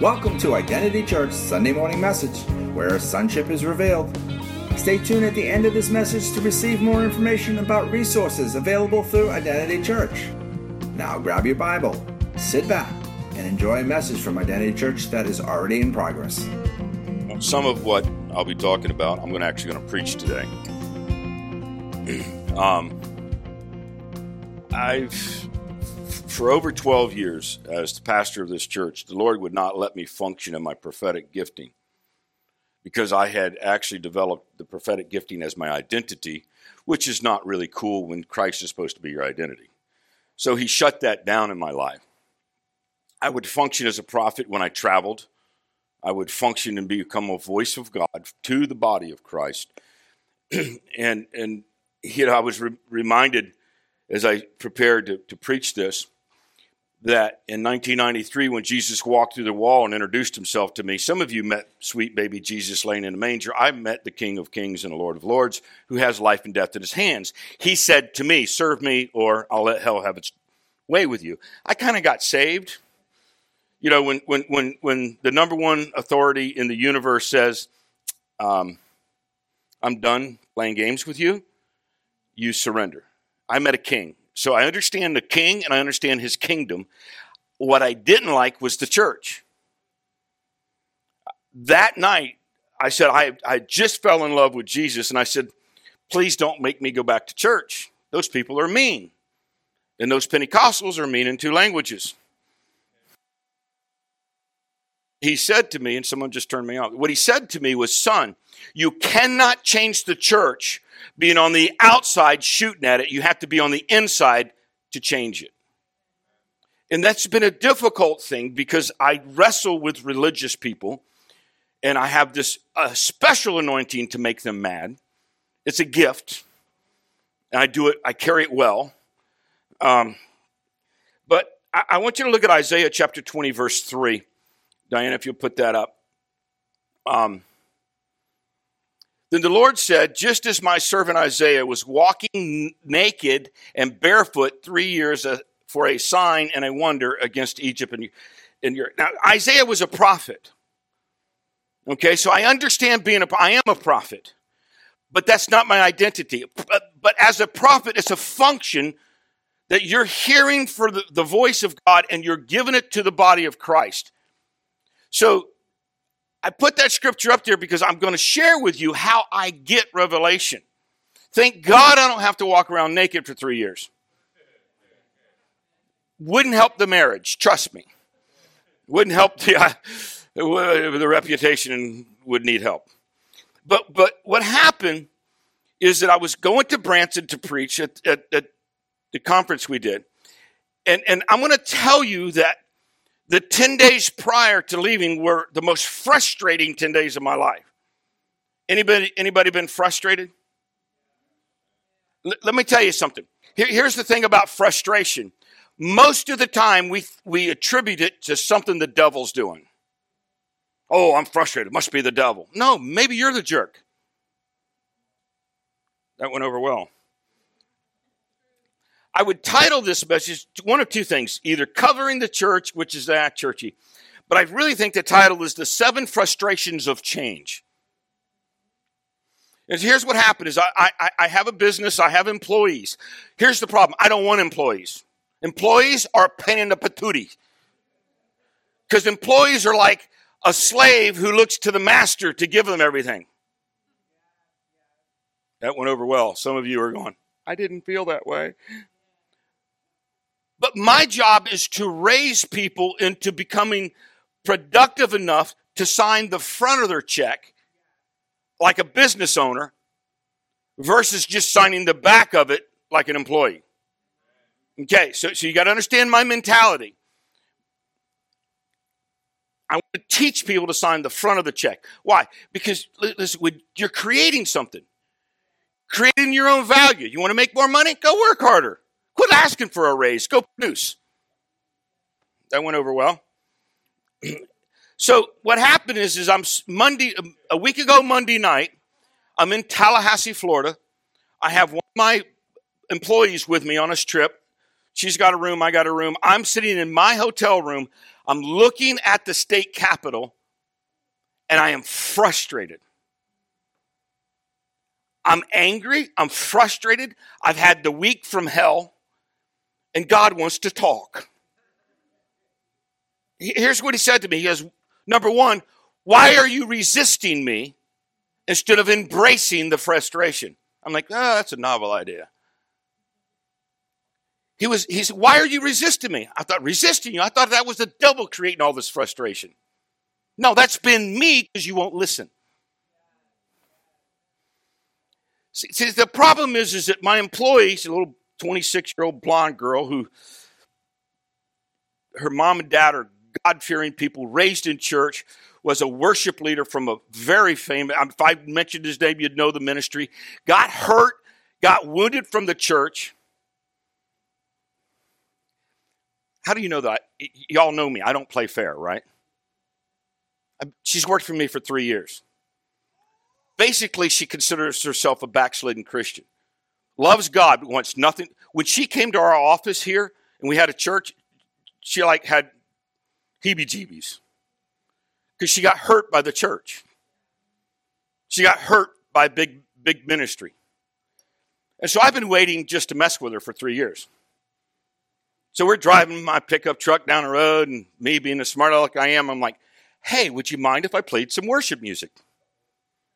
Welcome to Identity Church Sunday morning message, where sonship is revealed. Stay tuned at the end of this message to receive more information about resources available through Identity Church. Now grab your Bible, sit back, and enjoy a message from Identity Church that is already in progress. Some of what I'll be talking about, I'm going to actually going to preach today. um, I've for over 12 years uh, as the pastor of this church, the Lord would not let me function in my prophetic gifting because I had actually developed the prophetic gifting as my identity, which is not really cool when Christ is supposed to be your identity. So he shut that down in my life. I would function as a prophet when I traveled. I would function and become a voice of God to the body of Christ. and and you know, I was re- reminded as I prepared to, to preach this that in 1993, when Jesus walked through the wall and introduced himself to me, some of you met sweet baby Jesus laying in a manger. I met the King of Kings and the Lord of Lords who has life and death in his hands. He said to me, Serve me, or I'll let hell have its way with you. I kind of got saved. You know, when, when, when, when the number one authority in the universe says, um, I'm done playing games with you, you surrender. I met a king. So I understand the king and I understand his kingdom. What I didn't like was the church. That night, I said, I, I just fell in love with Jesus, and I said, please don't make me go back to church. Those people are mean. And those Pentecostals are mean in two languages. He said to me, and someone just turned me off. What he said to me was, Son, you cannot change the church being on the outside shooting at it. You have to be on the inside to change it. And that's been a difficult thing because I wrestle with religious people and I have this uh, special anointing to make them mad. It's a gift. And I do it, I carry it well. Um, but I, I want you to look at Isaiah chapter 20, verse 3. Diana, if you'll put that up. Um, then the Lord said, Just as my servant Isaiah was walking naked and barefoot three years uh, for a sign and a wonder against Egypt and, and Europe. Now, Isaiah was a prophet. Okay, so I understand being a I am a prophet, but that's not my identity. But, but as a prophet, it's a function that you're hearing for the, the voice of God and you're giving it to the body of Christ. So I put that scripture up there because I'm going to share with you how I get revelation. Thank God I don't have to walk around naked for three years. Wouldn't help the marriage, trust me. Wouldn't help the, uh, the reputation and would need help. But, but what happened is that I was going to Branson to preach at, at, at the conference we did. And, and I'm going to tell you that the 10 days prior to leaving were the most frustrating 10 days of my life. Anybody, anybody been frustrated? L- let me tell you something. Here, here's the thing about frustration. Most of the time, we, we attribute it to something the devil's doing. Oh, I'm frustrated. Must be the devil. No, maybe you're the jerk. That went over well. I would title this message one of two things either covering the church, which is that churchy, but I really think the title is The Seven Frustrations of Change. And here's what happened is I, I, I have a business, I have employees. Here's the problem. I don't want employees. Employees are a pain in the patootie. Because employees are like a slave who looks to the master to give them everything. That went over well. Some of you are going, I didn't feel that way. But my job is to raise people into becoming productive enough to sign the front of their check like a business owner versus just signing the back of it like an employee. Okay, so, so you got to understand my mentality. I want to teach people to sign the front of the check. Why? Because listen, you're creating something, creating your own value. You want to make more money? Go work harder. Quit asking for a raise. Go produce. That went over well. so what happened is, is I'm Monday um, a week ago Monday night. I'm in Tallahassee, Florida. I have one of my employees with me on this trip. She's got a room, I got a room. I'm sitting in my hotel room. I'm looking at the state capitol, and I am frustrated. I'm angry. I'm frustrated. I've had the week from hell, and God wants to talk. Here's what he said to me He goes, Number one, why are you resisting me instead of embracing the frustration? I'm like, oh, that's a novel idea. He was, he said, why are you resisting me? I thought, resisting you? I thought that was the devil creating all this frustration. No, that's been me because you won't listen. See, see, the problem is, is that my employees, a little 26 year old blonde girl who her mom and dad are God fearing people, raised in church, was a worship leader from a very famous, um, if I mentioned his name, you'd know the ministry, got hurt, got wounded from the church. How do you know that? Y'all know me. I don't play fair, right? She's worked for me for three years. Basically, she considers herself a backslidden Christian. Loves God, but wants nothing. When she came to our office here and we had a church, she like had heebie jeebies because she got hurt by the church. She got hurt by big, big ministry. And so I've been waiting just to mess with her for three years. So we're driving my pickup truck down the road, and me being the smart aleck I am, I'm like, hey, would you mind if I played some worship music?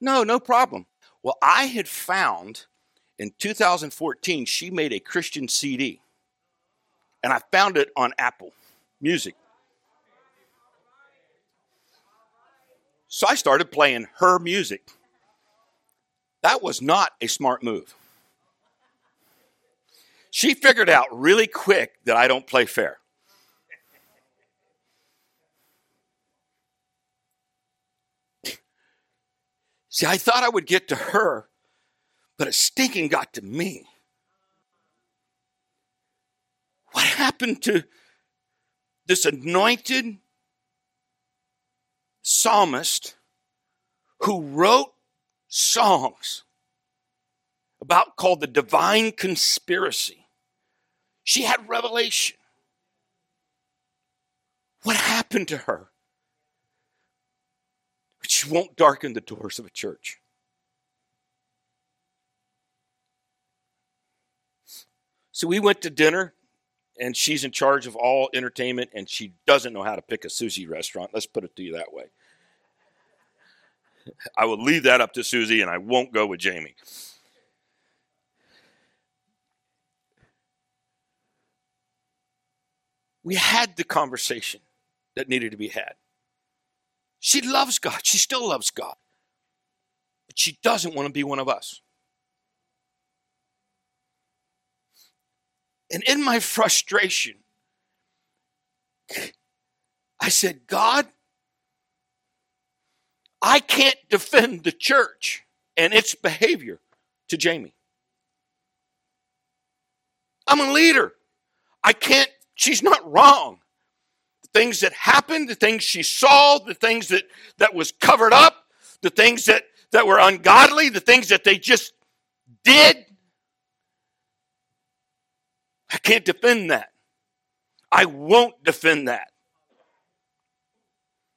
No, no problem. Well, I had found in 2014, she made a Christian CD. And I found it on Apple Music. So I started playing her music. That was not a smart move. She figured out really quick that I don't play fair. See, I thought I would get to her, but it stinking got to me. What happened to this anointed psalmist who wrote songs about called the divine conspiracy? She had revelation. What happened to her? she won't darken the doors of a church. So we went to dinner, and she's in charge of all entertainment, and she doesn't know how to pick a sushi restaurant. Let's put it to you that way. I will leave that up to Susie, and I won't go with Jamie. We had the conversation that needed to be had. She loves God. She still loves God. But she doesn't want to be one of us. And in my frustration, I said, God, I can't defend the church and its behavior to Jamie. I'm a leader. I can't, she's not wrong The things that happened, the things she saw, the things that, that was covered up, the things that, that were ungodly, the things that they just did. I can't defend that. I won't defend that.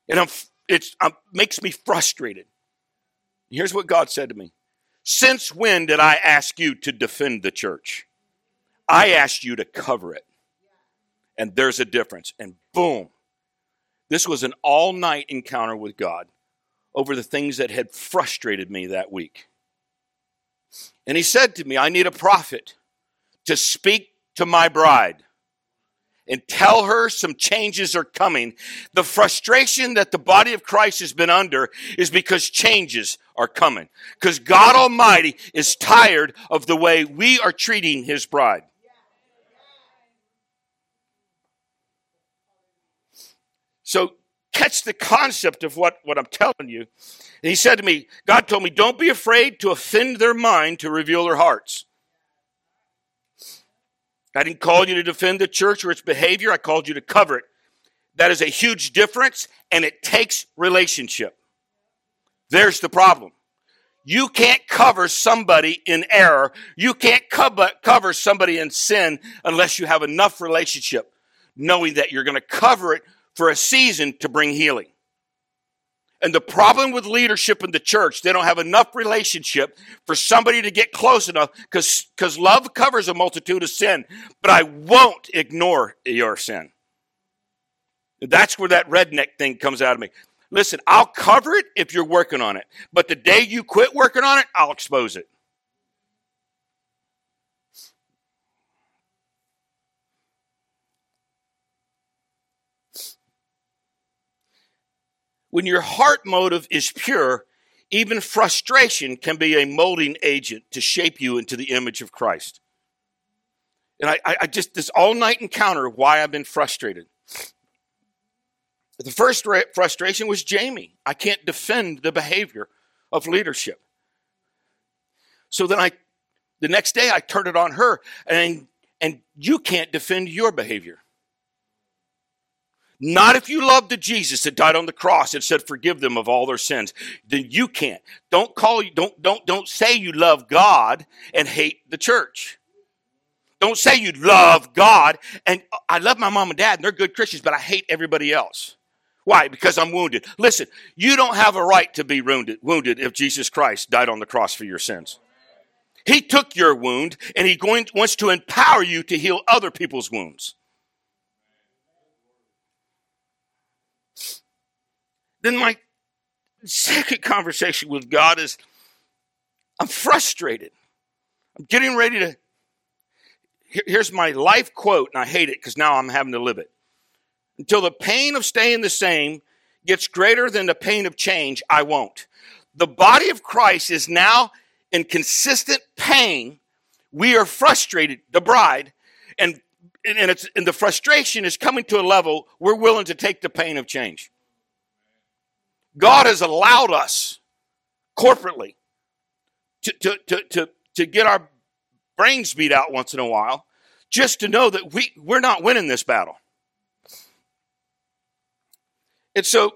And I'm, it makes me frustrated. Here's what God said to me Since when did I ask you to defend the church? I asked you to cover it and there's a difference. And boom, this was an all night encounter with God over the things that had frustrated me that week. And he said to me, I need a prophet to speak to my bride and tell her some changes are coming. The frustration that the body of Christ has been under is because changes are coming. Because God Almighty is tired of the way we are treating his bride. So catch the concept of what, what I'm telling you. And he said to me, God told me, don't be afraid to offend their mind to reveal their hearts. I didn't call you to defend the church or its behavior. I called you to cover it. That is a huge difference, and it takes relationship. There's the problem. You can't cover somebody in error. You can't cover, somebody in sin unless you have enough relationship knowing that you're going to cover it for a season to bring healing. And the problem with leadership in the church, they don't have enough relationship for somebody to get close enough because love covers a multitude of sin, but I won't ignore your sin. That's where that redneck thing comes out of me. Listen, I'll cover it if you're working on it, but the day you quit working on it, I'll expose it. When your heart motive is pure, even frustration can be a molding agent to shape you into the image of Christ. And I, I just, this all night encounter why I've been frustrated. The first frustration was Jamie. I can't defend the behavior of leadership. So then I, the next day I turned it on her and, and you can't defend your behavior. Not if you love the Jesus that died on the cross and said, forgive them of all their sins. Then you can't. Don't call you, don't, don't, don't say you love God and hate the church. Don't say you love God and oh, I love my mom and dad and they're good Christians, but I hate everybody else. Why? Because I'm wounded. Listen, you don't have a right to be wounded, wounded if Jesus Christ died on the cross for your sins. He took your wound and he going, wants to empower you to heal other people's wounds. Then my second conversation with God is I'm frustrated. I'm getting ready to. Here's my life quote, and I hate it because now I'm having to live it. Until the pain of staying the same gets greater than the pain of change, I won't. The body of Christ is now in consistent pain. We are frustrated, the bride, and, and, it's, and the frustration is coming to a level we're willing to take the pain of change. God has allowed us corporately to, to, to, to, to get our brains beat out once in a while just to know that we, we're not winning this battle. And so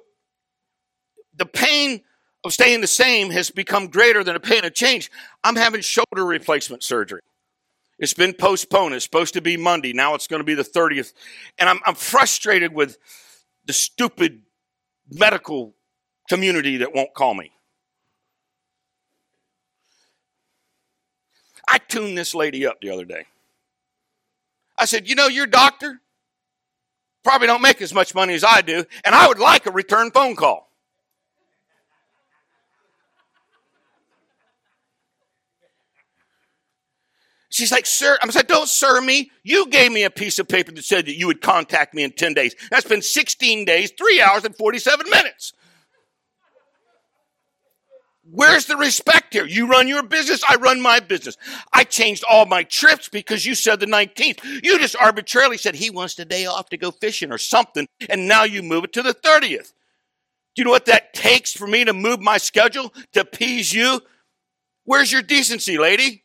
the pain of staying the same has become greater than the pain of change. I'm having shoulder replacement surgery. It's been postponed. It's supposed to be Monday. Now it's going to be the 30th. And I'm, I'm frustrated with the stupid medical community that won't call me. I tuned this lady up the other day. I said, You know, your doctor probably don't make as much money as I do, and I would like a return phone call. She's like, sir, I said, don't sir me. You gave me a piece of paper that said that you would contact me in 10 days. That's been 16 days, three hours and 47 minutes. Where's the respect here? You run your business, I run my business. I changed all my trips because you said the 19th. You just arbitrarily said he wants the day off to go fishing or something, and now you move it to the 30th. Do you know what that takes for me to move my schedule to appease you? Where's your decency, lady?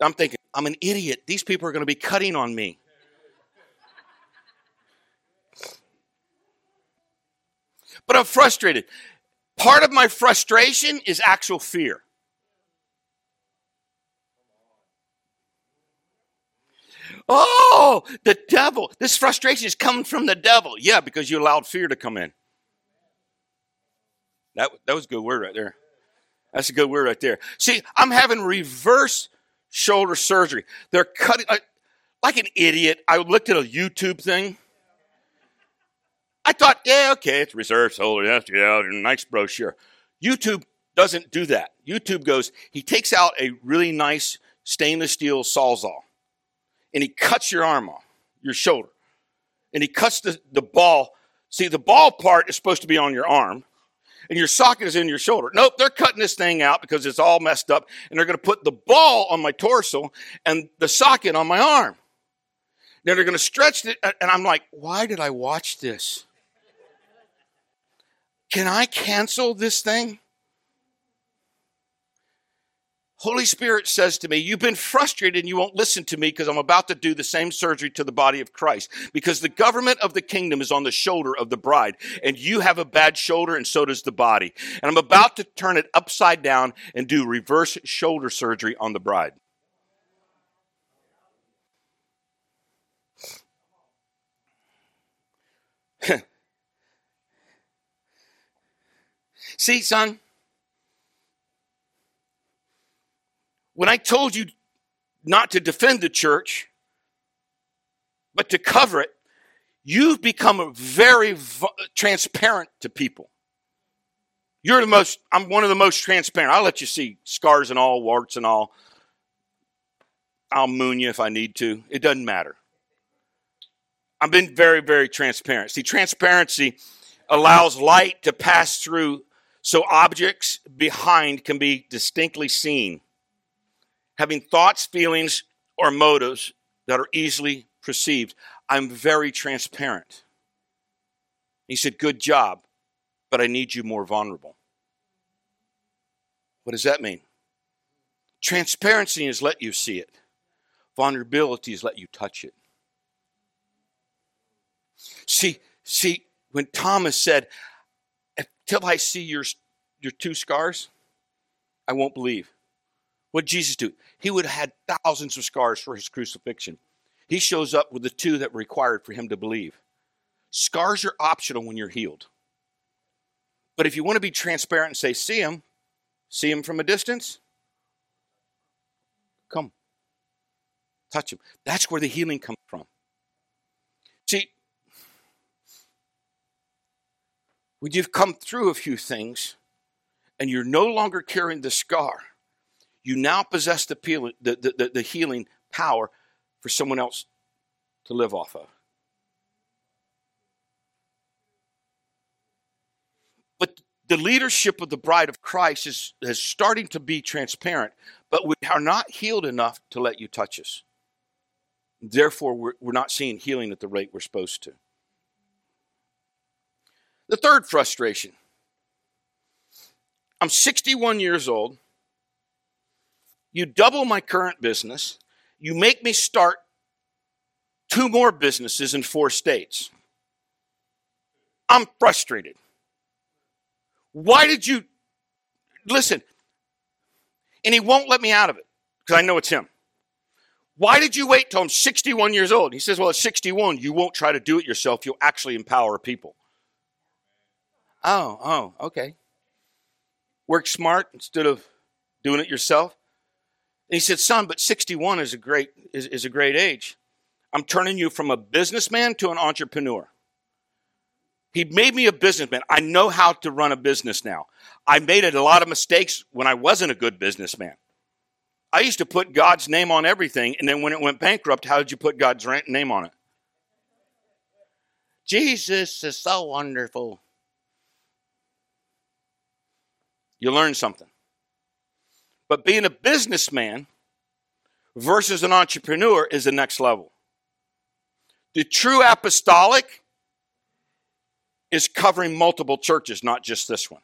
I'm thinking, I'm an idiot. These people are going to be cutting on me. But I'm frustrated. Part of my frustration is actual fear. Oh, the devil. This frustration is coming from the devil. Yeah, because you allowed fear to come in. That, that was a good word right there. That's a good word right there. See, I'm having reverse shoulder surgery. They're cutting, uh, like an idiot. I looked at a YouTube thing I thought, yeah, okay, it's reserved solar. Yes, yeah, nice brochure. YouTube doesn't do that. YouTube goes, he takes out a really nice stainless steel sawzall and he cuts your arm off, your shoulder. And he cuts the, the ball. See, the ball part is supposed to be on your arm and your socket is in your shoulder. Nope, they're cutting this thing out because it's all messed up and they're going to put the ball on my torso and the socket on my arm. Then they're going to stretch it. And I'm like, why did I watch this? Can I cancel this thing? Holy Spirit says to me, You've been frustrated and you won't listen to me because I'm about to do the same surgery to the body of Christ. Because the government of the kingdom is on the shoulder of the bride, and you have a bad shoulder, and so does the body. And I'm about to turn it upside down and do reverse shoulder surgery on the bride. See, son, when I told you not to defend the church, but to cover it, you've become very transparent to people. You're the most, I'm one of the most transparent. I'll let you see scars and all, warts and all. I'll moon you if I need to. It doesn't matter. I've been very, very transparent. See, transparency allows light to pass through so objects behind can be distinctly seen. Having thoughts, feelings, or motives that are easily perceived. I'm very transparent. He said, Good job, but I need you more vulnerable. What does that mean? Transparency is let you see it, vulnerability is let you touch it. See, see, when Thomas said, Until I see your, your two scars, I won't believe. What Jesus do? He would have had thousands of scars for his crucifixion. He shows up with the two that were required for him to believe. Scars are optional when you're healed. But if you want to be transparent and say, see him, see him from a distance, come. Touch him. That's where the healing comes from. See, when you've come through a few things and you're no longer carrying the scar, you now possess the, the, the, the healing power for someone else to live off of. But the leadership of the bride of Christ is, is starting to be transparent, but we are not healed enough to let you touch us. Therefore, we're, we're not seeing healing at the rate we're supposed to. The third frustration I'm 61 years old. You double my current business. You make me start two more businesses in four states. I'm frustrated. Why did you listen? And he won't let me out of it because I know it's him. Why did you wait till I'm 61 years old? He says, Well, at 61, you won't try to do it yourself. You'll actually empower people. Oh, oh, okay. Work smart instead of doing it yourself. And he said, son, but 61 is a great is, is a great age. I'm turning you from a businessman to an entrepreneur. He made me a businessman. I know how to run a business now. I made a lot of mistakes when I wasn't a good businessman. I used to put God's name on everything, and then when it went bankrupt, how did you put God's name on it? Jesus is so wonderful. You learn something. But being a businessman versus an entrepreneur is the next level. The true apostolic is covering multiple churches, not just this one.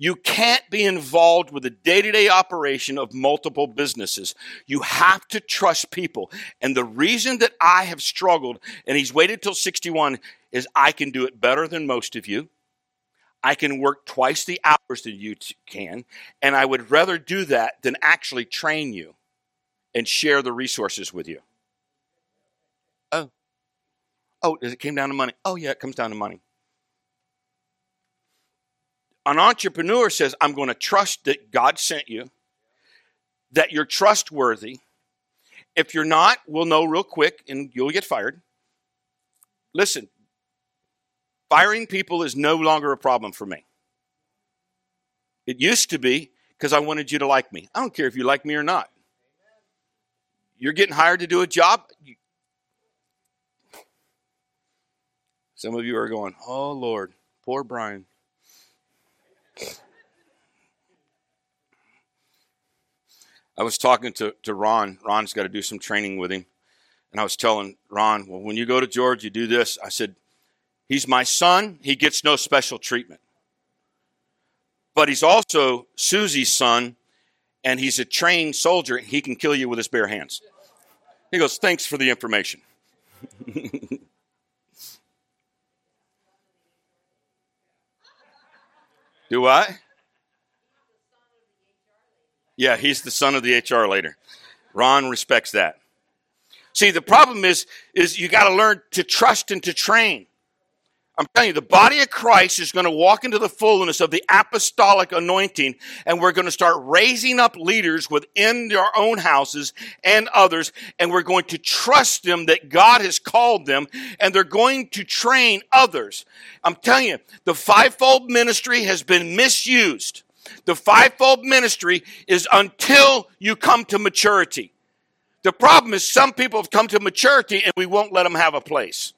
You can't be involved with the day to day operation of multiple businesses. You have to trust people. And the reason that I have struggled, and he's waited till 61, is I can do it better than most of you. I can work twice the hours that you can, and I would rather do that than actually train you and share the resources with you. Oh, oh, does it came down to money? Oh, yeah, it comes down to money. An entrepreneur says, I'm going to trust that God sent you, that you're trustworthy. If you're not, we'll know real quick and you'll get fired. Listen, Firing people is no longer a problem for me. It used to be because I wanted you to like me. I don't care if you like me or not. You're getting hired to do a job. Some of you are going, Oh Lord, poor Brian. I was talking to, to Ron. Ron's got to do some training with him. And I was telling Ron, well, when you go to George, you do this. I said, He's my son. He gets no special treatment. But he's also Susie's son, and he's a trained soldier. He can kill you with his bare hands. He goes, Thanks for the information. Do I? Yeah, he's the son of the HR lady. Ron respects that. See, the problem is, is you got to learn to trust and to train. I'm telling you, the body of Christ is going to walk into the fullness of the apostolic anointing, and we're going to start raising up leaders within our own houses and others, and we're going to trust them that God has called them, and they're going to train others. I'm telling you, the fivefold ministry has been misused. The fivefold ministry is until you come to maturity. The problem is some people have come to maturity and we won't let them have a place.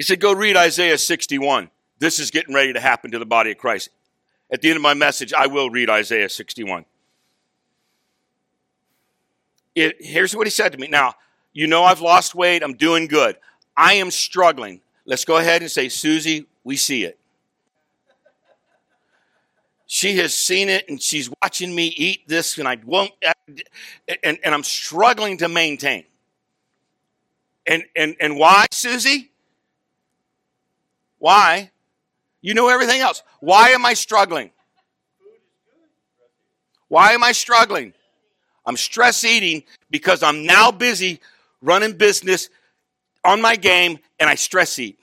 He said, Go read Isaiah 61. This is getting ready to happen to the body of Christ. At the end of my message, I will read Isaiah 61. It, here's what he said to me. Now, you know I've lost weight. I'm doing good. I am struggling. Let's go ahead and say, Susie, we see it. She has seen it and she's watching me eat this, and I won't, and, and I'm struggling to maintain. And, and, and why, Susie? Why? You know everything else. Why am I struggling? Why am I struggling? I'm stress eating because I'm now busy running business on my game and I stress eat.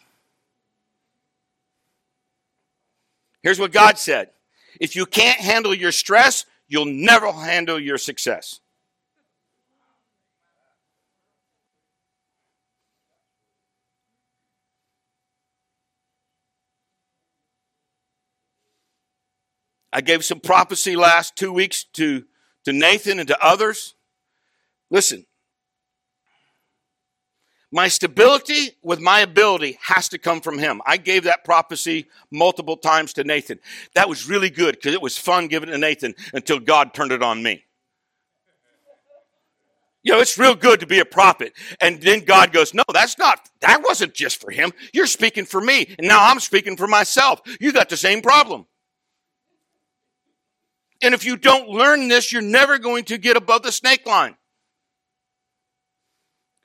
Here's what God said If you can't handle your stress, you'll never handle your success. I gave some prophecy last two weeks to, to Nathan and to others. Listen, my stability with my ability has to come from him. I gave that prophecy multiple times to Nathan. That was really good because it was fun giving it to Nathan until God turned it on me. You know, it's real good to be a prophet. And then God goes, No, that's not, that wasn't just for him. You're speaking for me. And now I'm speaking for myself. You got the same problem. And if you don't learn this, you're never going to get above the snake line.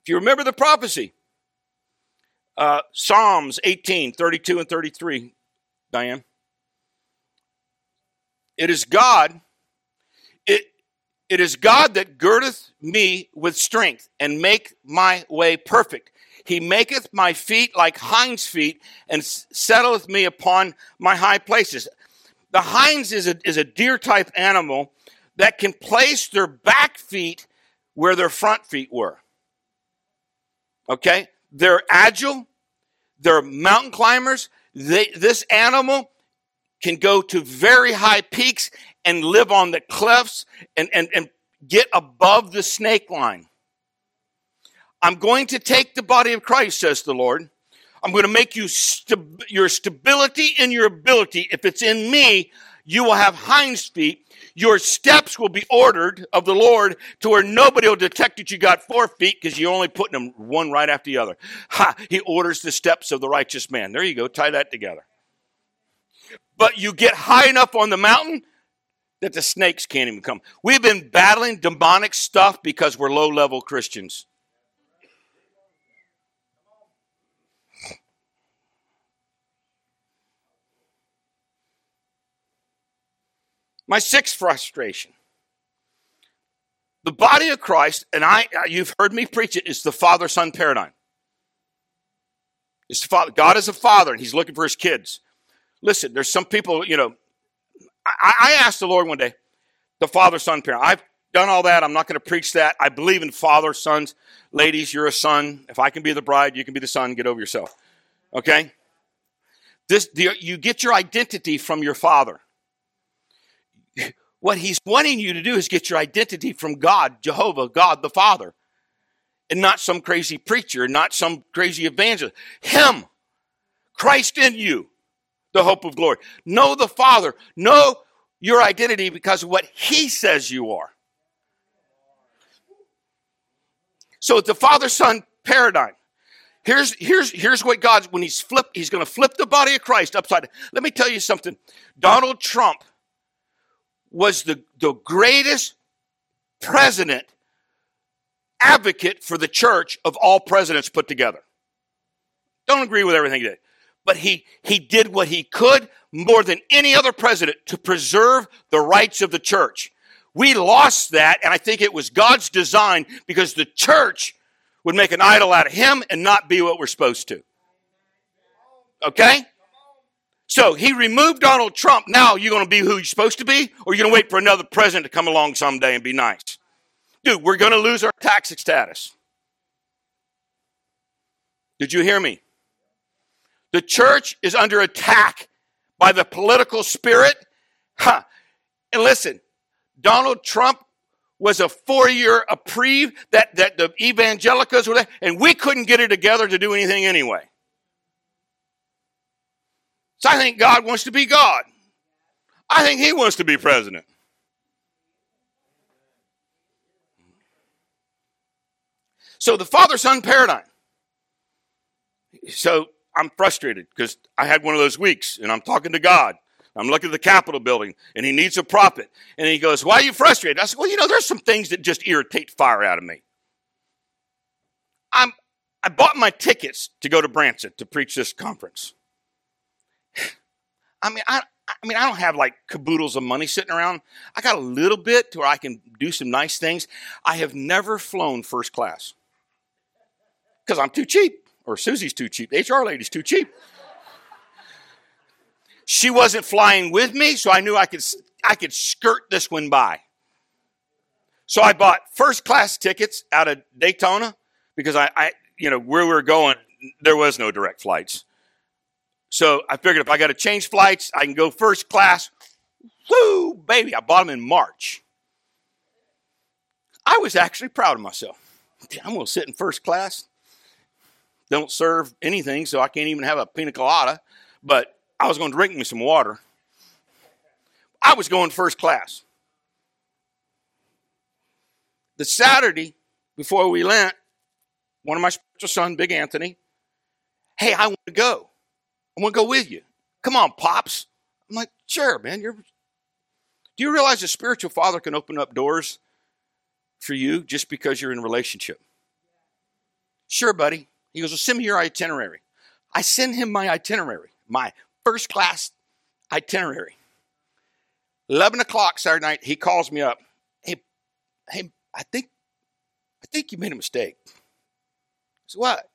If you remember the prophecy, uh, Psalms 18, 32 and 33, Diane. It is God, it, it is God that girdeth me with strength and make my way perfect. He maketh my feet like hinds feet and settleth me upon my high places. The hinds is a, is a deer type animal that can place their back feet where their front feet were. Okay? They're agile, they're mountain climbers. They, this animal can go to very high peaks and live on the cliffs and, and, and get above the snake line. I'm going to take the body of Christ, says the Lord, I'm going to make you your stability and your ability. If it's in me, you will have hinds feet. Your steps will be ordered of the Lord to where nobody will detect that you got four feet because you're only putting them one right after the other. Ha! He orders the steps of the righteous man. There you go. Tie that together. But you get high enough on the mountain that the snakes can't even come. We've been battling demonic stuff because we're low level Christians. My sixth frustration. The body of Christ, and I, uh, you've heard me preach it, is the father son paradigm. It's the father. God is a father, and He's looking for His kids. Listen, there's some people, you know. I, I asked the Lord one day, the father son paradigm. I've done all that. I'm not going to preach that. I believe in father, sons. Ladies, you're a son. If I can be the bride, you can be the son. Get over yourself. Okay? This, the, you get your identity from your father. What he's wanting you to do is get your identity from God, Jehovah, God the Father, and not some crazy preacher, not some crazy evangelist. Him, Christ in you, the hope of glory. Know the Father. Know your identity because of what he says you are. So it's the father son paradigm. Here's, here's, here's what God's, when he's flipped, he's going to flip the body of Christ upside down. Let me tell you something. Donald Trump was the, the greatest president advocate for the church of all presidents put together. Don't agree with everything he did. But he, he did what he could more than any other president to preserve the rights of the church. We lost that, and I think it was God's design because the church would make an idol out of him and not be what we're supposed to. Okay? So he removed Donald Trump. Now you're going to be who you're supposed to be, or you're going to wait for another president to come along someday and be nice. Dude, we're going to lose our tax status. Did you hear me? The church is under attack by the political spirit. Huh. And listen, Donald Trump was a four-year reprieve that, that the evangelicals were there, and we couldn't get it together to do anything anyway. So I think God wants to be God. I think He wants to be president. So the father son paradigm. So I'm frustrated because I had one of those weeks and I'm talking to God. I'm looking at the Capitol building and he needs a prophet. And he goes, Why are you frustrated? I said, Well, you know, there's some things that just irritate fire out of me. I'm, I bought my tickets to go to Branson to preach this conference. I mean, I, I mean, I don't have like caboodles of money sitting around. I got a little bit to where I can do some nice things. I have never flown first class because I'm too cheap, or Susie's too cheap. The HR lady's too cheap. She wasn't flying with me, so I knew I could, I could skirt this one by. So I bought first class tickets out of Daytona because I, I, you know, where we were going, there was no direct flights. So I figured if I got to change flights, I can go first class. Woo, baby! I bought them in March. I was actually proud of myself. I'm going to sit in first class. Don't serve anything, so I can't even have a pina colada. But I was going to drink me some water. I was going first class. The Saturday before we went, one of my spiritual son, Big Anthony, hey, I want to go. I want to go with you. Come on, pops. I'm like, sure, man. You're. Do you realize a spiritual father can open up doors for you just because you're in a relationship? Sure, buddy. He goes, well, send me your itinerary. I send him my itinerary, my first class itinerary. 11 o'clock Saturday night, he calls me up. Hey, hey, I think, I think you made a mistake. Said, what?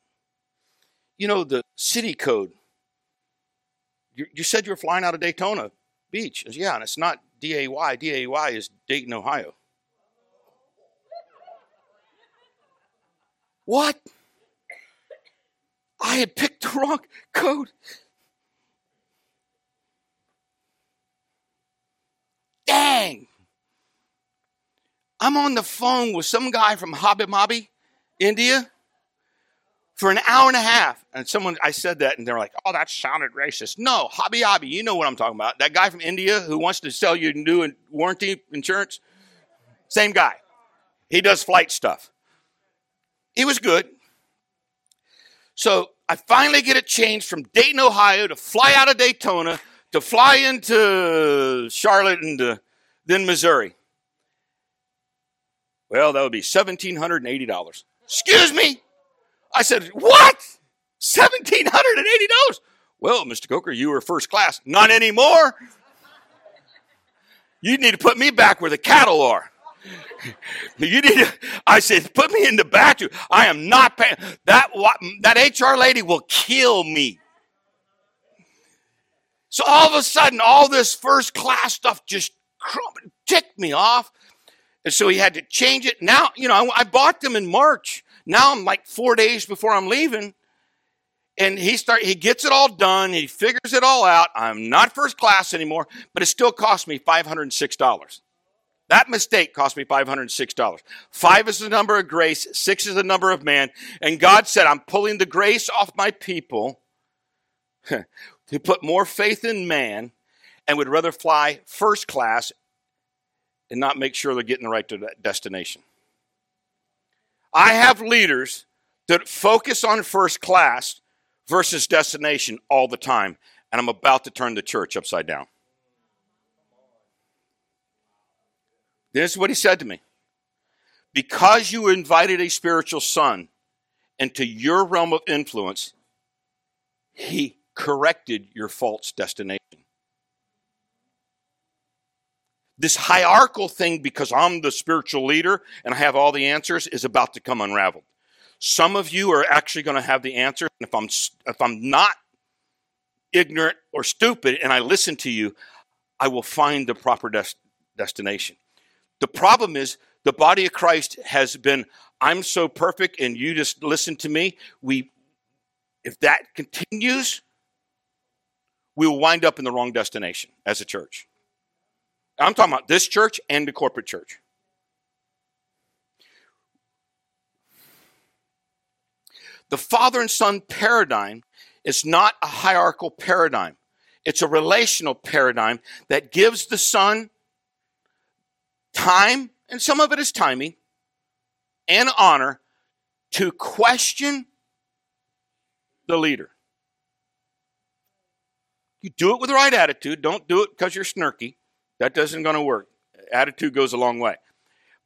You know, the city code. You, said you were flying out of Daytona Beach. Said, yeah, and it's not D-A-Y. D-A-Y is Dayton, Ohio. What? I had picked the wrong code. Dang. I'm on the phone with some guy from Hobby Mobby, India, for an hour and a half. And someone, I said that, and they're like, oh, that sounded racist. No, Hobby Hobby, you know what I'm talking about. That guy from India who wants to sell you new warranty insurance, same guy. He does flight stuff. He was good. So I finally get it changed from Dayton, Ohio to fly out of Daytona to fly into Charlotte and to, then Missouri. Well, that would be $1,780. Excuse me? I said, What? $1,780? Well, Mr. Coker, you were first class. Not anymore. You need to put me back where the cattle are. you need to, I said, put me in the bathroom. I am not paying. That, that HR lady will kill me. So all of a sudden, all this first class stuff just ticked me off. And so he had to change it. Now, you know, I bought them in March. Now I'm like four days before I'm leaving. And he start he gets it all done. He figures it all out. I'm not first class anymore, but it still cost me $506. That mistake cost me $506. Five is the number of grace, six is the number of man. And God said, I'm pulling the grace off my people who put more faith in man and would rather fly first class and not make sure they're getting the right destination. I have leaders that focus on first class versus destination all the time. And I'm about to turn the church upside down. This is what he said to me. Because you invited a spiritual son into your realm of influence, he corrected your false destination. This hierarchical thing, because I'm the spiritual leader and I have all the answers, is about to come unraveled. Some of you are actually going to have the answer. And if I'm if I'm not ignorant or stupid and I listen to you, I will find the proper des- destination. The problem is the body of Christ has been I'm so perfect and you just listen to me. We if that continues, we will wind up in the wrong destination as a church. I'm talking about this church and the corporate church. The father and son paradigm is not a hierarchical paradigm. It's a relational paradigm that gives the son time, and some of it is timing, and honor to question the leader. You do it with the right attitude. Don't do it because you're snarky. That doesn't going to work. Attitude goes a long way.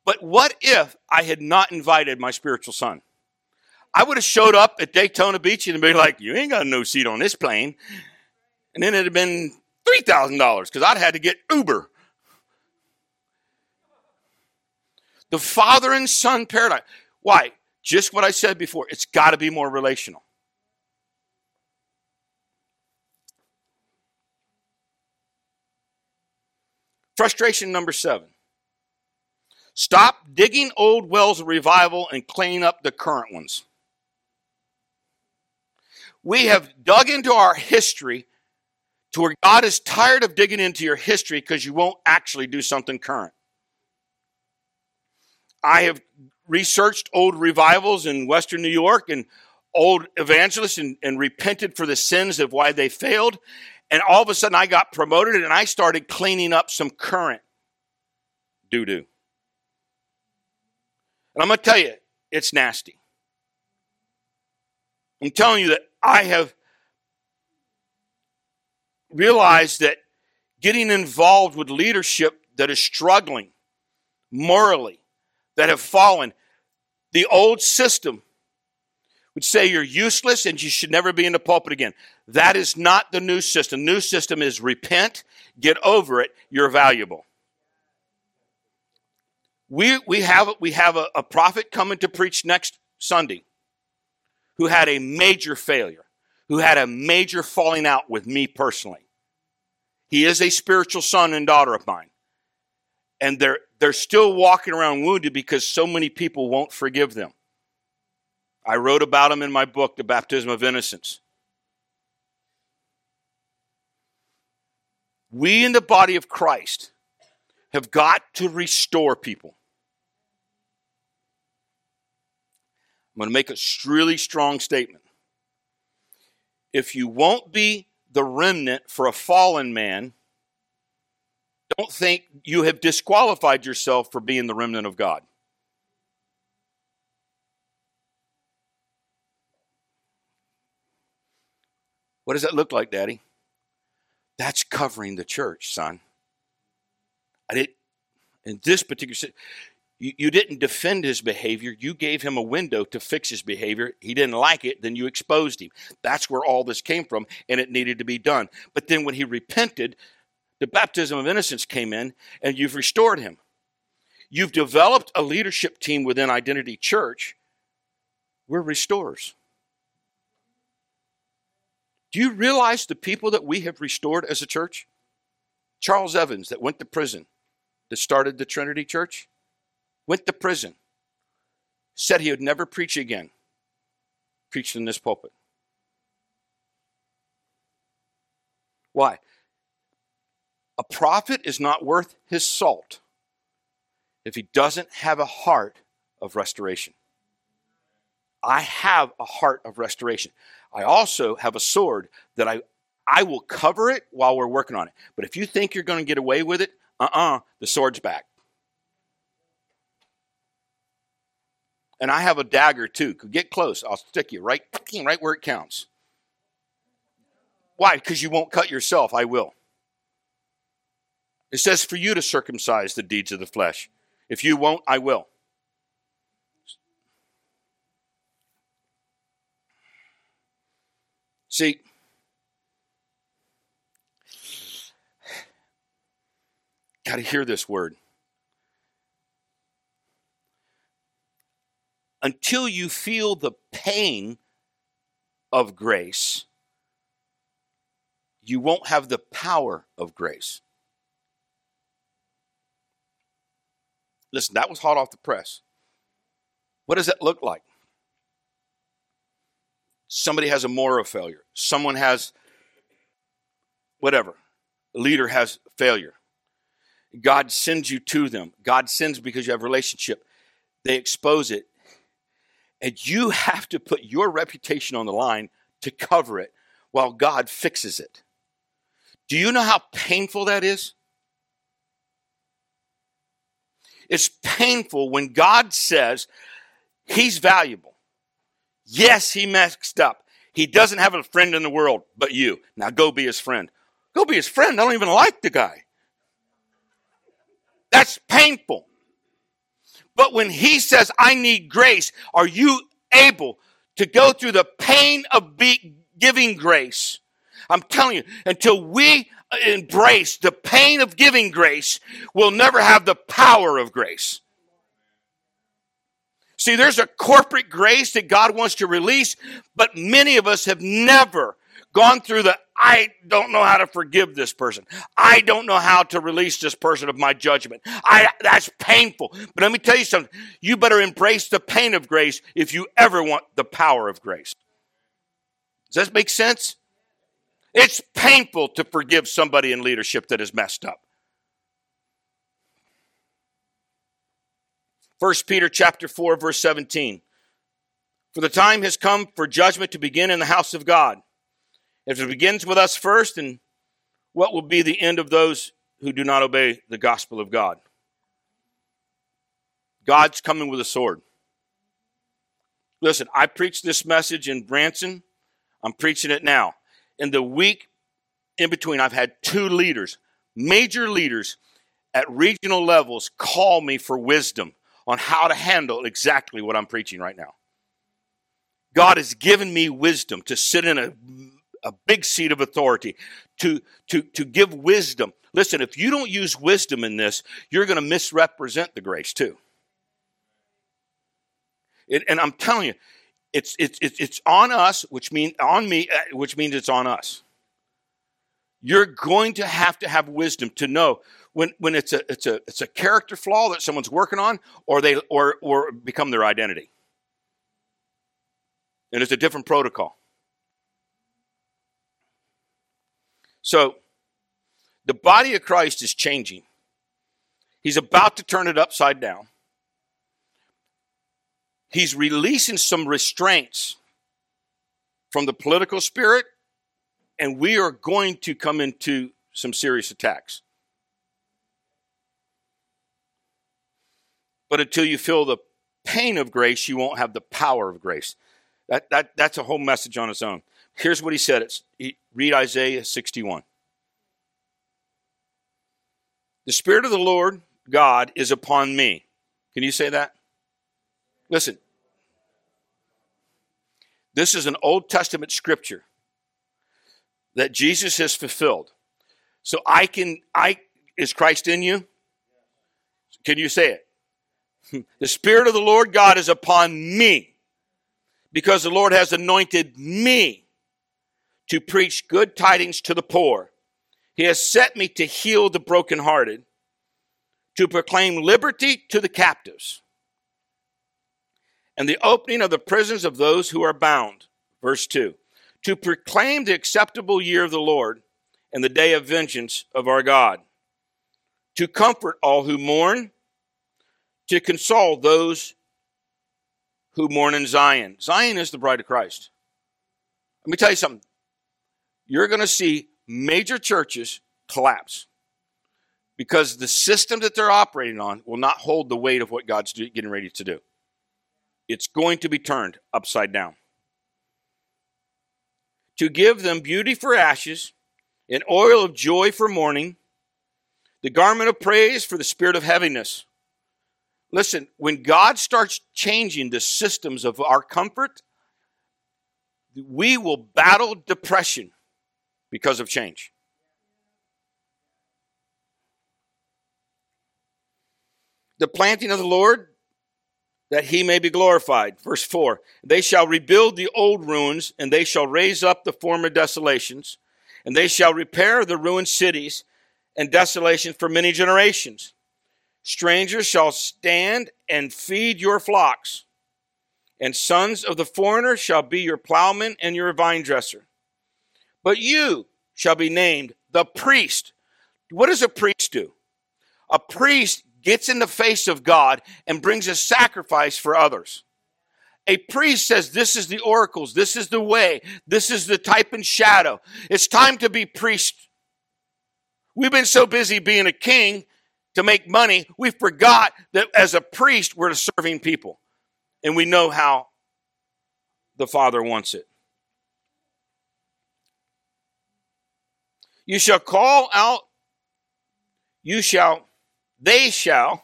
But what if I had not invited my spiritual son? I would have showed up at Daytona Beach and be like, "You ain't got no seat on this plane," and then it'd have been three thousand dollars because I'd had to get Uber. The father and son paradigm. Why? Just what I said before. It's got to be more relational. Frustration number seven. Stop digging old wells of revival and clean up the current ones. We have dug into our history to where God is tired of digging into your history because you won't actually do something current. I have researched old revivals in Western New York and old evangelists and, and repented for the sins of why they failed. And all of a sudden, I got promoted and I started cleaning up some current doo doo. And I'm going to tell you, it's nasty. I'm telling you that I have realized that getting involved with leadership that is struggling morally, that have fallen, the old system would say you're useless and you should never be in the pulpit again. That is not the new system. New system is repent, get over it, you're valuable. We, we have, we have a, a prophet coming to preach next Sunday who had a major failure, who had a major falling out with me personally. He is a spiritual son and daughter of mine. And they're, they're still walking around wounded because so many people won't forgive them. I wrote about them in my book, The Baptism of Innocence. We in the body of Christ have got to restore people. I'm going to make a really strong statement. If you won't be the remnant for a fallen man, don't think you have disqualified yourself for being the remnant of God. What does that look like, Daddy? That's covering the church, son. I did in this particular you, you didn't defend his behavior. You gave him a window to fix his behavior. He didn't like it, then you exposed him. That's where all this came from, and it needed to be done. But then when he repented, the baptism of innocence came in, and you've restored him. You've developed a leadership team within Identity Church. We're restorers. Do you realize the people that we have restored as a church? Charles Evans, that went to prison, that started the Trinity Church went to prison, said he would never preach again, preached in this pulpit. Why? A prophet is not worth his salt if he doesn't have a heart of restoration. I have a heart of restoration. I also have a sword that I, I will cover it while we're working on it. But if you think you're going to get away with it, uh uh-uh, uh, the sword's back. and I have a dagger too. Get close. I'll stick you right, right where it counts. Why? Because you won't cut yourself. I will. It says for you to circumcise the deeds of the flesh. If you won't, I will. See, got to hear this word. Until you feel the pain of grace, you won't have the power of grace. Listen, that was hot off the press. What does that look like? Somebody has a moral failure. Someone has whatever. A leader has failure. God sends you to them. God sends because you have relationship. They expose it. And you have to put your reputation on the line to cover it while God fixes it. Do you know how painful that is? It's painful when God says he's valuable. Yes, he messed up. He doesn't have a friend in the world but you. Now go be his friend. Go be his friend. I don't even like the guy. That's painful. But when he says, I need grace, are you able to go through the pain of be- giving grace? I'm telling you, until we embrace the pain of giving grace, we'll never have the power of grace. See, there's a corporate grace that God wants to release, but many of us have never gone through the I don't know how to forgive this person. I don't know how to release this person of my judgment. I that's painful. But let me tell you something. You better embrace the pain of grace if you ever want the power of grace. Does that make sense? It's painful to forgive somebody in leadership that is messed up. 1 Peter chapter 4 verse 17. For the time has come for judgment to begin in the house of God. If it begins with us first, and what will be the end of those who do not obey the gospel of God? God's coming with a sword. Listen, I preached this message in Branson. I'm preaching it now in the week in between, I've had two leaders, major leaders at regional levels, call me for wisdom on how to handle exactly what I'm preaching right now. God has given me wisdom to sit in a, a big seat of authority, to, to, to give wisdom. Listen, if you don't use wisdom in this, you're going to misrepresent the grace too. It, and I'm telling you, it's, it's, it's on us, which means on me, uh, which means it's on us. You're going to have to have wisdom to know when, when it's a it's a it's a character flaw that someone's working on, or they or or become their identity. And it's a different protocol. So the body of Christ is changing. He's about to turn it upside down he's releasing some restraints from the political spirit, and we are going to come into some serious attacks. But until you feel the pain of grace, you won't have the power of grace. That, that, that's a whole message on its own. Here's what he said. It's, he, read Isaiah 61. The Spirit of the Lord God is upon me. Can you say that? Listen, this is an Old Testament scripture that Jesus has fulfilled. So I can, I, is Christ in you? Can you say it? The Spirit of the Lord God is upon me because the Lord has anointed me to preach good tidings to the poor. He has set me to heal the brokenhearted, to proclaim liberty to the captives and the opening of the prisons of those who are bound. Verse 2 To proclaim the acceptable year of the Lord and the day of vengeance of our God, to comfort all who mourn, to console those who mourn in Zion. Zion is the bride of Christ. Let me tell you something. You're going to see major churches collapse because the system that they're operating on will not hold the weight of what God's getting ready to do. It's going to be turned upside down. To give them beauty for ashes, an oil of joy for mourning, the garment of praise for the spirit of heaviness. Listen, when God starts changing the systems of our comfort, we will battle depression because of change. The planting of the Lord, that he may be glorified. Verse 4 They shall rebuild the old ruins, and they shall raise up the former desolations, and they shall repair the ruined cities and desolations for many generations. Strangers shall stand and feed your flocks, and sons of the foreigner shall be your plowman and your vine dresser. But you shall be named the priest. What does a priest do? A priest gets in the face of God and brings a sacrifice for others. A priest says, This is the oracles, this is the way, this is the type and shadow. It's time to be priest. We've been so busy being a king to make money, we forgot that as a priest, we're serving people. And we know how the Father wants it. You shall call out, you shall, they shall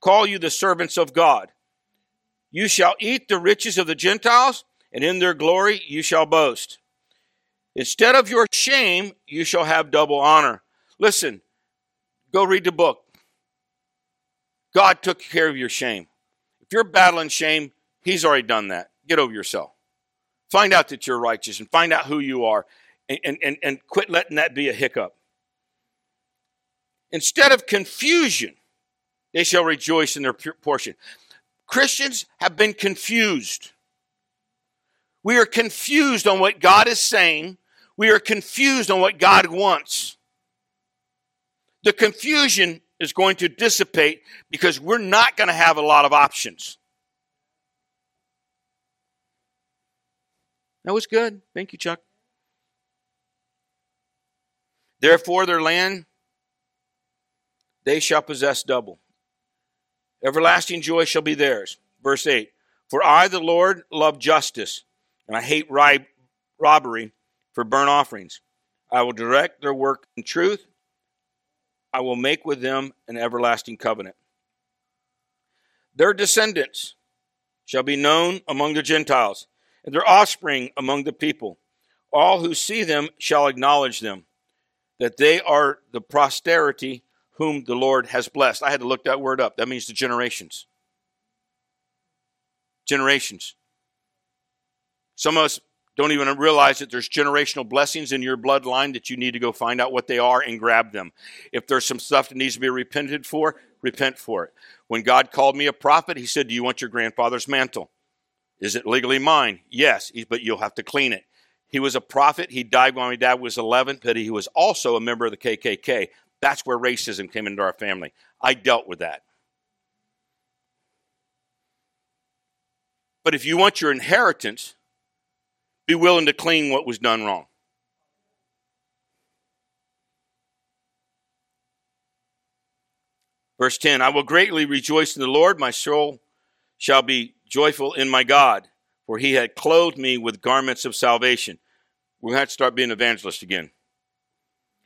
call you the servants of God. You shall eat the riches of the Gentiles, and in their glory you shall boast. Instead of your shame, you shall have double honor. Listen, go read the book. God took care of your shame. If you're battling shame, He's already done that. Get over yourself. Find out that you're righteous and find out who you are and, and, and quit letting that be a hiccup. Instead of confusion, they shall rejoice in their portion. Christians have been confused. We are confused on what God is saying. We are confused on what God wants. The confusion is going to dissipate because we're not going to have a lot of options. That was good. Thank you, Chuck. Therefore, their land they shall possess double. Everlasting joy shall be theirs. Verse 8 For I, the Lord, love justice, and I hate robbery for burnt offerings. I will direct their work in truth. I will make with them an everlasting covenant. Their descendants shall be known among the Gentiles, and their offspring among the people. All who see them shall acknowledge them, that they are the posterity whom the Lord has blessed. I had to look that word up. That means the generations. Generations. Some of us don't even realize that there's generational blessings in your bloodline that you need to go find out what they are and grab them. If there's some stuff that needs to be repented for, repent for it. When God called me a prophet, He said, Do you want your grandfather's mantle? Is it legally mine? Yes, but you'll have to clean it. He was a prophet. He died when my dad was 11, but he was also a member of the KKK. That's where racism came into our family. I dealt with that. But if you want your inheritance, be willing to clean what was done wrong. Verse 10 I will greatly rejoice in the Lord. My soul shall be joyful in my God, for he had clothed me with garments of salvation. We're going to have to start being evangelists again.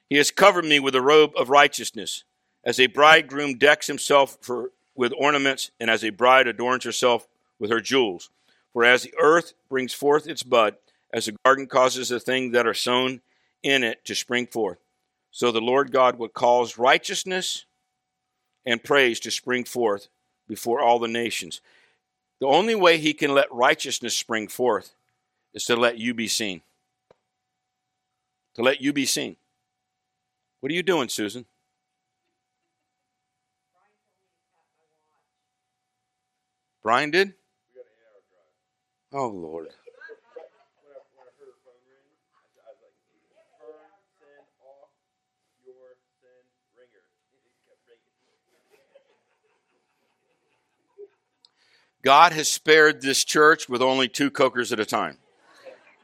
He has covered me with a robe of righteousness, as a bridegroom decks himself for, with ornaments, and as a bride adorns herself with her jewels. For as the earth brings forth its bud, as the garden causes the things that are sown in it to spring forth, so the Lord God will cause righteousness and praise to spring forth before all the nations. The only way he can let righteousness spring forth is to let you be seen. To let you be seen. What are you doing, Susan? Brian did? Oh, Lord. God has spared this church with only two cokers at a time.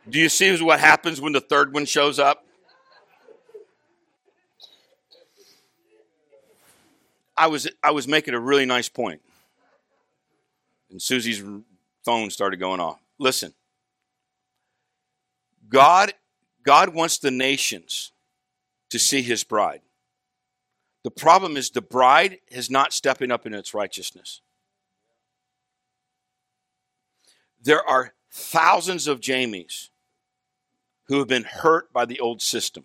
Do you see what happens when the third one shows up? I was I was making a really nice point, and Susie's phone started going off. Listen. God God wants the nations to see his bride. The problem is the bride is not stepping up in its righteousness. There are thousands of Jamies who have been hurt by the old system.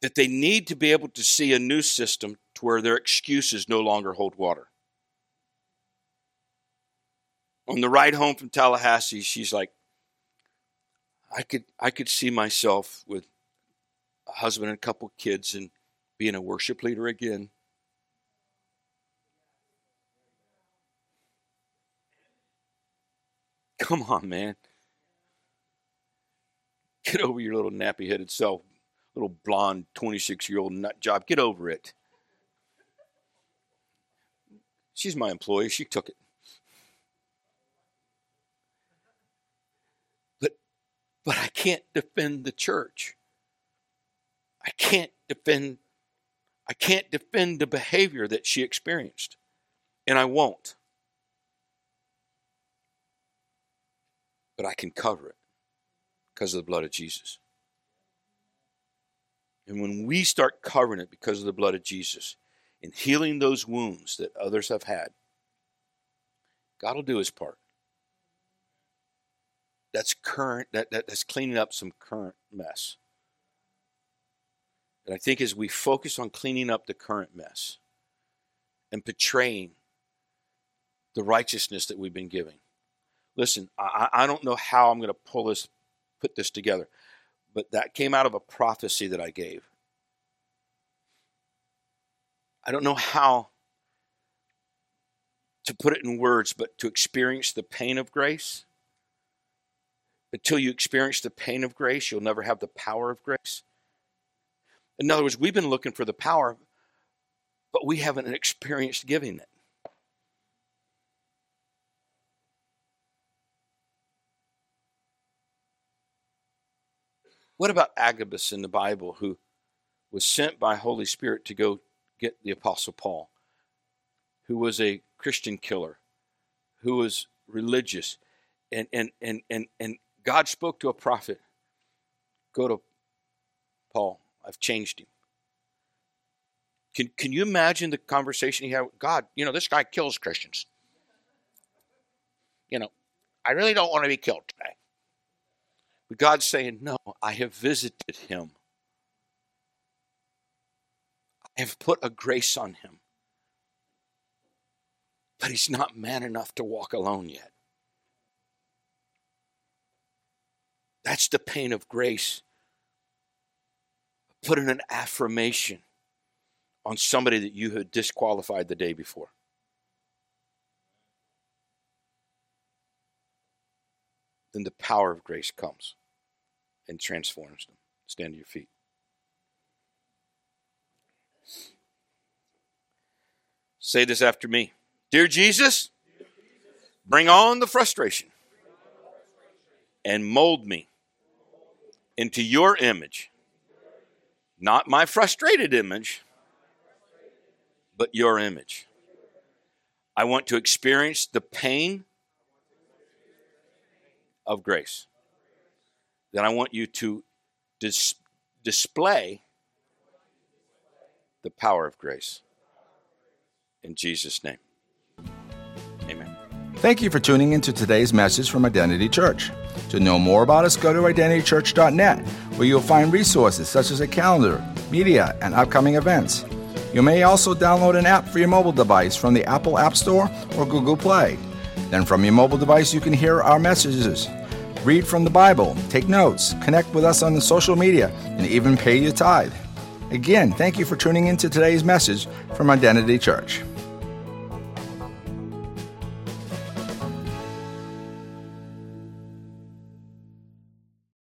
That they need to be able to see a new system to where their excuses no longer hold water. On the ride home from Tallahassee, she's like, I could I could see myself with a husband and a couple kids and being a worship leader again. Come on, man. Get over your little nappy headed self, little blonde 26 year old nut job. Get over it. She's my employee. She took it. But, but I can't defend the church. I can't defend I can't defend the behavior that she experienced. And I won't. But I can cover it because of the blood of Jesus. And when we start covering it because of the blood of Jesus and healing those wounds that others have had, God will do his part. That's current, that, that, that's cleaning up some current mess. And I think as we focus on cleaning up the current mess and portraying the righteousness that we've been giving. Listen, I, I don't know how I'm going to pull this put this together. But that came out of a prophecy that I gave. I don't know how to put it in words, but to experience the pain of grace. Until you experience the pain of grace, you'll never have the power of grace. In other words, we've been looking for the power, but we haven't experienced giving it. What about Agabus in the Bible who was sent by Holy Spirit to go get the Apostle Paul, who was a Christian killer, who was religious, and and and and, and God spoke to a prophet, go to Paul, I've changed him. Can, can you imagine the conversation he had with God? You know, this guy kills Christians. You know, I really don't want to be killed today. But God's saying, No, I have visited him. I have put a grace on him. But he's not man enough to walk alone yet. That's the pain of grace. Putting an affirmation on somebody that you had disqualified the day before. Then the power of grace comes and transforms them. Stand to your feet. Say this after me Dear Jesus, bring on the frustration and mold me into your image. Not my frustrated image, but your image. I want to experience the pain of grace then I want you to dis- display the power of grace. In Jesus' name. Amen. Thank you for tuning into today's message from Identity Church. To know more about us, go to identitychurch.net, where you'll find resources such as a calendar, media, and upcoming events. You may also download an app for your mobile device from the Apple App Store or Google Play. Then, from your mobile device, you can hear our messages read from the Bible, take notes, connect with us on the social media, and even pay your tithe. Again, thank you for tuning in to today's message from Identity Church.